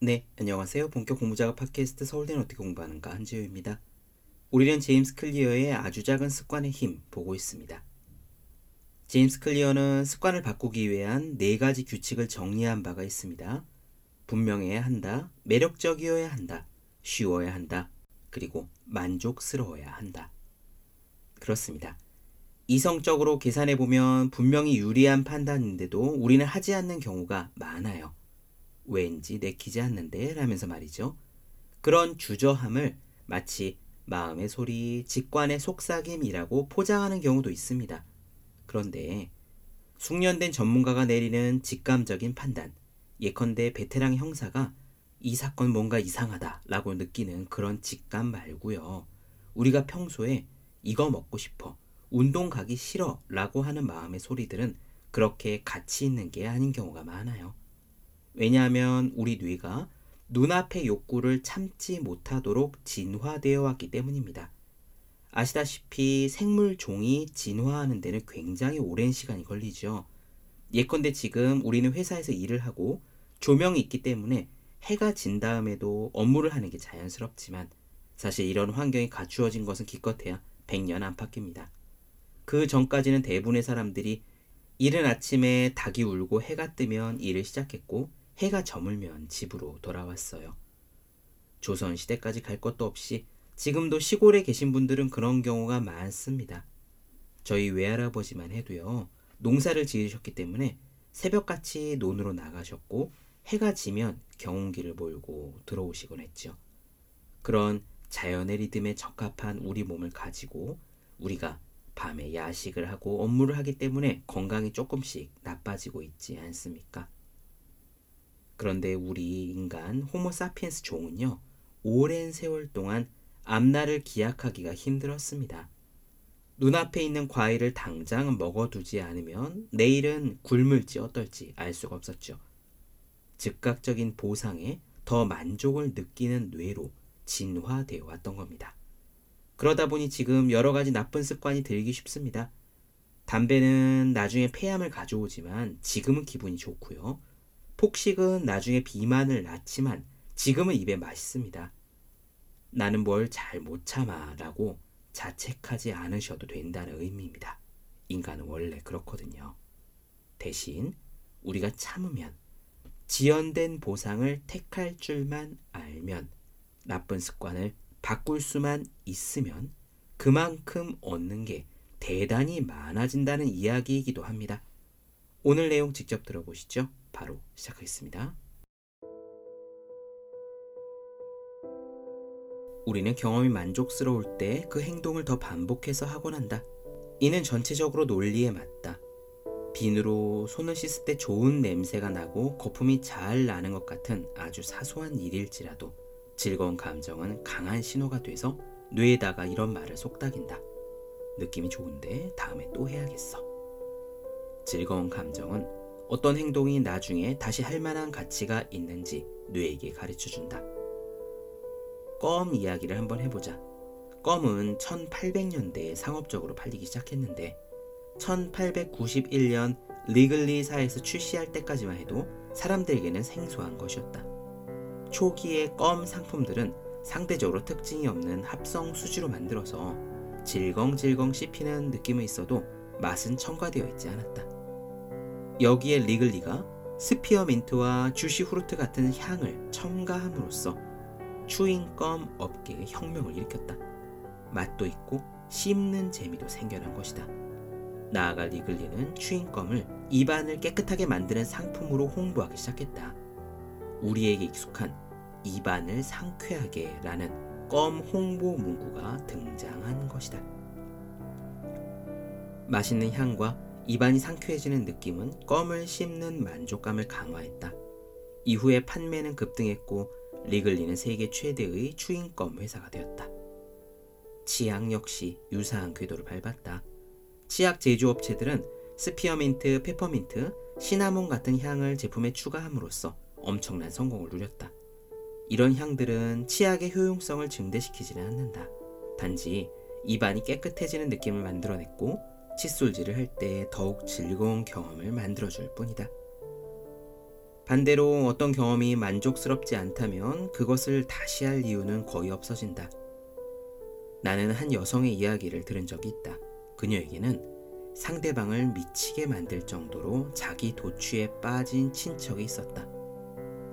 네, 안녕하세요. 본격 공부작업 팟캐스트 서울대는 어떻게 공부하는가 한지우입니다. 우리는 제임스 클리어의 아주 작은 습관의 힘 보고 있습니다. 제임스 클리어는 습관을 바꾸기 위한 네 가지 규칙을 정리한 바가 있습니다. 분명해야 한다, 매력적이어야 한다, 쉬워야 한다, 그리고 만족스러워야 한다. 그렇습니다. 이성적으로 계산해 보면 분명히 유리한 판단인데도 우리는 하지 않는 경우가 많아요. 왠지 내키지 않는데 라면서 말이죠. 그런 주저함을 마치 마음의 소리, 직관의 속삭임이라고 포장하는 경우도 있습니다. 그런데 숙련된 전문가가 내리는 직감적인 판단, 예컨대 베테랑 형사가 이 사건 뭔가 이상하다 라고 느끼는 그런 직감 말고요. 우리가 평소에 이거 먹고 싶어, 운동 가기 싫어 라고 하는 마음의 소리들은 그렇게 가치 있는 게 아닌 경우가 많아요. 왜냐하면 우리 뇌가 눈앞의 욕구를 참지 못하도록 진화되어 왔기 때문입니다. 아시다시피 생물 종이 진화하는 데는 굉장히 오랜 시간이 걸리죠. 예컨대 지금 우리는 회사에서 일을 하고 조명이 있기 때문에 해가 진 다음에도 업무를 하는 게 자연스럽지만 사실 이런 환경이 갖추어진 것은 기껏해야 100년 안팎입니다. 그 전까지는 대부분의 사람들이 이른 아침에 닭이 울고 해가 뜨면 일을 시작했고 해가 저물면 집으로 돌아왔어요. 조선시대까지 갈 것도 없이 지금도 시골에 계신 분들은 그런 경우가 많습니다. 저희 외할아버지만 해도요, 농사를 지으셨기 때문에 새벽같이 논으로 나가셨고 해가 지면 경운기를 몰고 들어오시곤 했죠. 그런 자연의 리듬에 적합한 우리 몸을 가지고 우리가 밤에 야식을 하고 업무를 하기 때문에 건강이 조금씩 나빠지고 있지 않습니까? 그런데 우리 인간 호모사피엔스 종은요, 오랜 세월 동안 앞날을 기약하기가 힘들었습니다. 눈앞에 있는 과일을 당장 먹어두지 않으면 내일은 굶을지 어떨지 알 수가 없었죠. 즉각적인 보상에 더 만족을 느끼는 뇌로 진화되어 왔던 겁니다. 그러다 보니 지금 여러 가지 나쁜 습관이 들기 쉽습니다. 담배는 나중에 폐암을 가져오지만 지금은 기분이 좋고요. 폭식은 나중에 비만을 낳지만 지금은 입에 맛있습니다. 나는 뭘 잘 못 참아 라고 자책하지 않으셔도 된다는 의미입니다. 인간은 원래 그렇거든요. 대신 우리가 참으면 지연된 보상을 택할 줄만 알면 나쁜 습관을 바꿀 수만 있으면 그만큼 얻는 게 대단히 많아진다는 이야기이기도 합니다. 오늘 내용 직접 들어보시죠. 바로 시작하겠습니다. 우리는 경험이 만족스러울 때 그 행동을 더 반복해서 하곤 한다. 이는 전체적으로 논리에 맞다. 비누로 손을 씻을 때 좋은 냄새가 나고 거품이 잘 나는 것 같은 아주 사소한 일일지라도 즐거운 감정은 강한 신호가 돼서 뇌에다가 이런 말을 속닥인다. 느낌이 좋은데 다음에 또 해야겠어. 즐거운 감정은 어떤 행동이 나중에 다시 할 만한 가치가 있는지 뇌에게 가르쳐 준다. 껌 이야기를 한번 해보자. 껌은 1800년대에 상업적으로 팔리기 시작했는데 1891년 리글리사에서 출시할 때까지만 해도 사람들에게는 생소한 것이었다. 초기의 껌 상품들은 상대적으로 특징이 없는 합성 수지로 만들어서 질겅질겅 씹히는 느낌은 있어도 맛은 첨가되어 있지 않았다. 여기에 리글리가 스피어민트와 주시후르트 같은 향을 첨가함으로써 추잉껌 업계의 혁명을 일으켰다. 맛도 있고 씹는 재미도 생겨난 것이다. 나아가 리글리는 추잉껌을 입안을 깨끗하게 만드는 상품으로 홍보하기 시작했다. 우리에게 익숙한 입안을 상쾌하게 라는 껌 홍보 문구가 등장한 것이다. 맛있는 향과 입안이 상쾌해지는 느낌은 껌을 씹는 만족감을 강화했다. 이후에 판매는 급등했고 리글리는 세계 최대의 추잉껌 회사가 되었다. 치약 역시 유사한 궤도를 밟았다. 치약 제조업체들은 스피어민트, 페퍼민트, 시나몬 같은 향을 제품에 추가함으로써 엄청난 성공을 누렸다. 이런 향들은 치약의 효용성을 증대시키지는 않는다. 단지 입안이 깨끗해지는 느낌을 만들어냈고 칫솔질을 할 때 더욱 즐거운 경험을 만들어줄 뿐이다. 반대로 어떤 경험이 만족스럽지 않다면 그것을 다시 할 이유는 거의 없어진다. 나는 한 여성의 이야기를 들은 적이 있다. 그녀에게는 상대방을 미치게 만들 정도로 자기 도취에 빠진 친척이 있었다.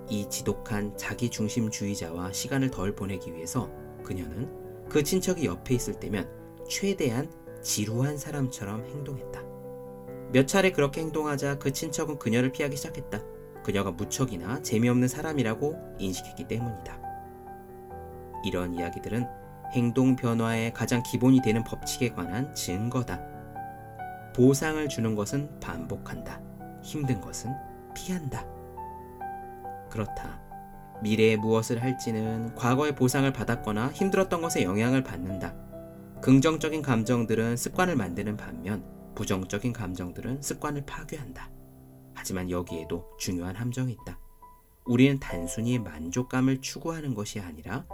이 지독한 자기 중심주의자와 시간을 덜 보내기 위해서 그녀는 그 친척이 옆에 있을 때면 최대한 지루한 사람처럼 행동했다. 몇 차례 그렇게 행동하자 그 친척은 그녀를 피하기 시작했다. 그녀가 무척이나 재미없는 사람이라고 인식했기 때문이다. 이런 이야기들은 행동 변화의 가장 기본이 되는 법칙에 관한 증거다. 보상을 주는 것은 반복한다. 힘든 것은 피한다. 그렇다. 미래에 무엇을 할지는 과거의 보상을 받았거나 힘들었던 것에 영향을 받는다. 긍정적인 감정들은 습관을 만드는 반면 부정적인 감정들은 습관을 파괴한다. 하지만 여기에도 중요한 함정이 있다. 우리는 단순히 만족감을 추구하는 것이 아니라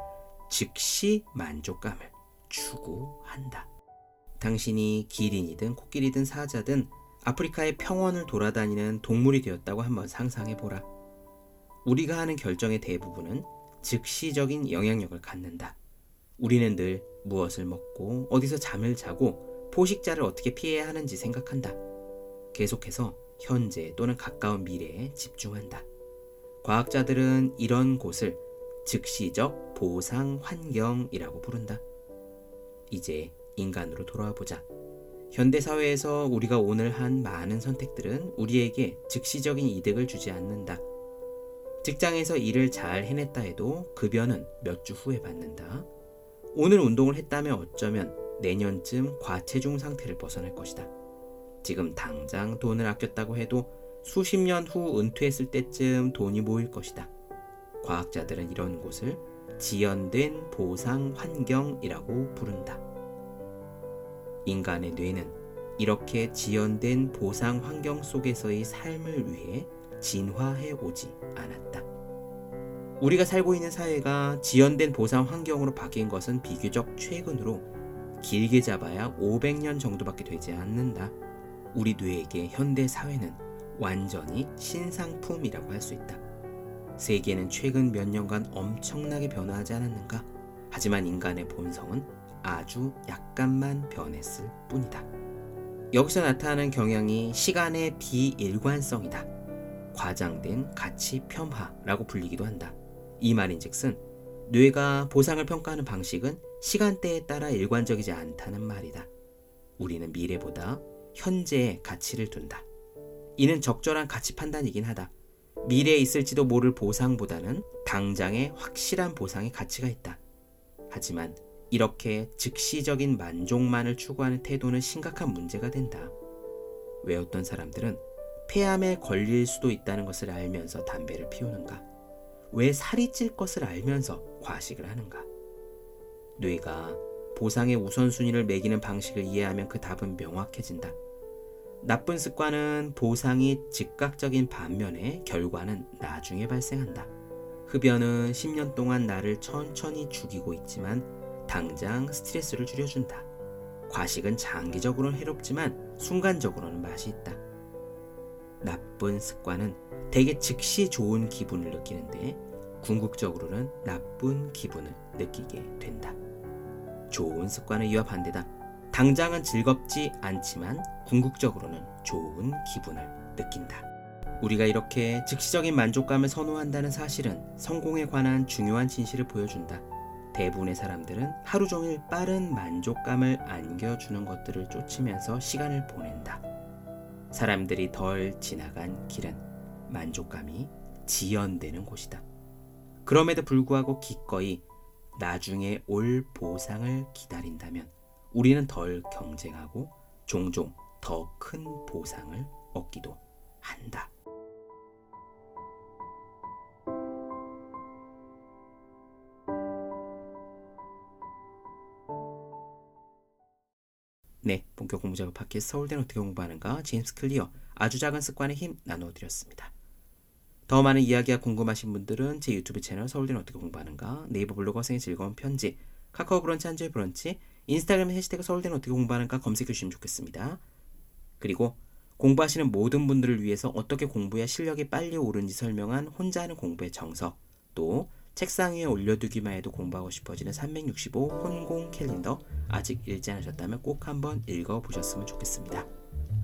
즉시 만족감을 추구한다. 당신이 기린이든 코끼리든 사자든 아프리카의 평원을 돌아다니는 동물이 되었다고 한번 상상해 보라. 우리가 하는 결정의 대부분은 즉시적인 영향력을 갖는다. 우리는 늘 무엇을 먹고 어디서 잠을 자고 포식자를 어떻게 피해야 하는지 생각한다. 계속해서 현재 또는 가까운 미래에 집중한다. 과학자들은 이런 곳을 즉시적 보상 환경이라고 부른다. 이제 인간으로 돌아와 보자. 현대 사회에서 우리가 오늘 한 많은 선택들은 우리에게 즉시적인 이득을 주지 않는다. 직장에서 일을 잘 해냈다 해도 급여는 몇 주 후에 받는다. 오늘 운동을 했다면 어쩌면 내년쯤 과체중 상태를 벗어날 것이다. 지금 당장 돈을 아꼈다고 해도 수십 년 후 은퇴했을 때쯤 돈이 모일 것이다. 과학자들은 이런 곳을 지연된 보상 환경이라고 부른다. 인간의 뇌는 이렇게 지연된 보상 환경 속에서의 삶을 위해 진화해 오지 않았다. 우리가 살고 있는 사회가 지연된 보상 환경으로 바뀐 것은 비교적 최근으로 길게 잡아야 500년 정도밖에 되지 않는다. 우리 뇌에게 현대 사회는 완전히 신상품이라고 할 수 있다. 세계는 최근 몇 년간 엄청나게 변화하지 않았는가? 하지만 인간의 본성은 아주 약간만 변했을 뿐이다. 여기서 나타나는 경향이 시간의 비일관성이다. 과장된 가치 편화라고 불리기도 한다. 이 말인즉슨 뇌가 보상을 평가하는 방식은 시간대에 따라 일관적이지 않다는 말이다. 우리는 미래보다 현재에 가치를 둔다. 이는 적절한 가치 판단이긴 하다. 미래에 있을지도 모를 보상보다는 당장의 확실한 보상의 가치가 있다. 하지만 이렇게 즉시적인 만족만을 추구하는 태도는 심각한 문제가 된다. 왜 어떤 사람들은 폐암에 걸릴 수도 있다는 것을 알면서 담배를 피우는가? 왜 살이 찔 것을 알면서 과식을 하는가? 뇌가 보상의 우선순위를 매기는 방식을 이해하면 그 답은 명확해진다. 나쁜 습관은 보상이 즉각적인 반면에 결과는 나중에 발생한다. 흡연은 10년 동안 나를 천천히 죽이고 있지만 당장 스트레스를 줄여준다. 과식은 장기적으로는 해롭지만 순간적으로는 맛이 있다. 나쁜 습관은 대개 즉시 좋은 기분을 느끼는데 궁극적으로는 나쁜 기분을 느끼게 된다. 좋은 습관은 이와 반대다. 당장은 즐겁지 않지만 궁극적으로는 좋은 기분을 느낀다. 우리가 이렇게 즉시적인 만족감을 선호한다는 사실은 성공에 관한 중요한 진실을 보여준다. 대부분의 사람들은 하루 종일 빠른 만족감을 안겨주는 것들을 쫓으면서 시간을 보낸다. 사람들이 덜 지나간 길은 만족감이 지연되는 곳이다. 그럼에도 불구하고 기꺼이 나중에 올 보상을 기다린다면 우리는 덜 경쟁하고 종종 더 큰 보상을 얻기도 한다. 네, 본격 공부 작업 팟캐스트 서울대는 어떻게 공부하는가 제임스 클리어 아주 작은 습관의 힘 나눠드렸습니다. 더 많은 이야기가 궁금하신 분들은 제 유튜브 채널 서울대는 어떻게 공부하는가 네이버 블로그 생의 즐거운 편지 카카오 브런치 한주의 브런치 인스타그램 해시태그 서울대는 어떻게 공부하는가 검색해 주시면 좋겠습니다. 그리고 공부하시는 모든 분들을 위해서 어떻게 공부해야 실력이 빨리 오르는지 설명한 혼자 하는 공부의 정석, 또 책상 위에 올려두기만 해도 공부하고 싶어지는 365 혼공 캘린더 아직 읽지 않으셨다면 꼭 한번 읽어보셨으면 좋겠습니다.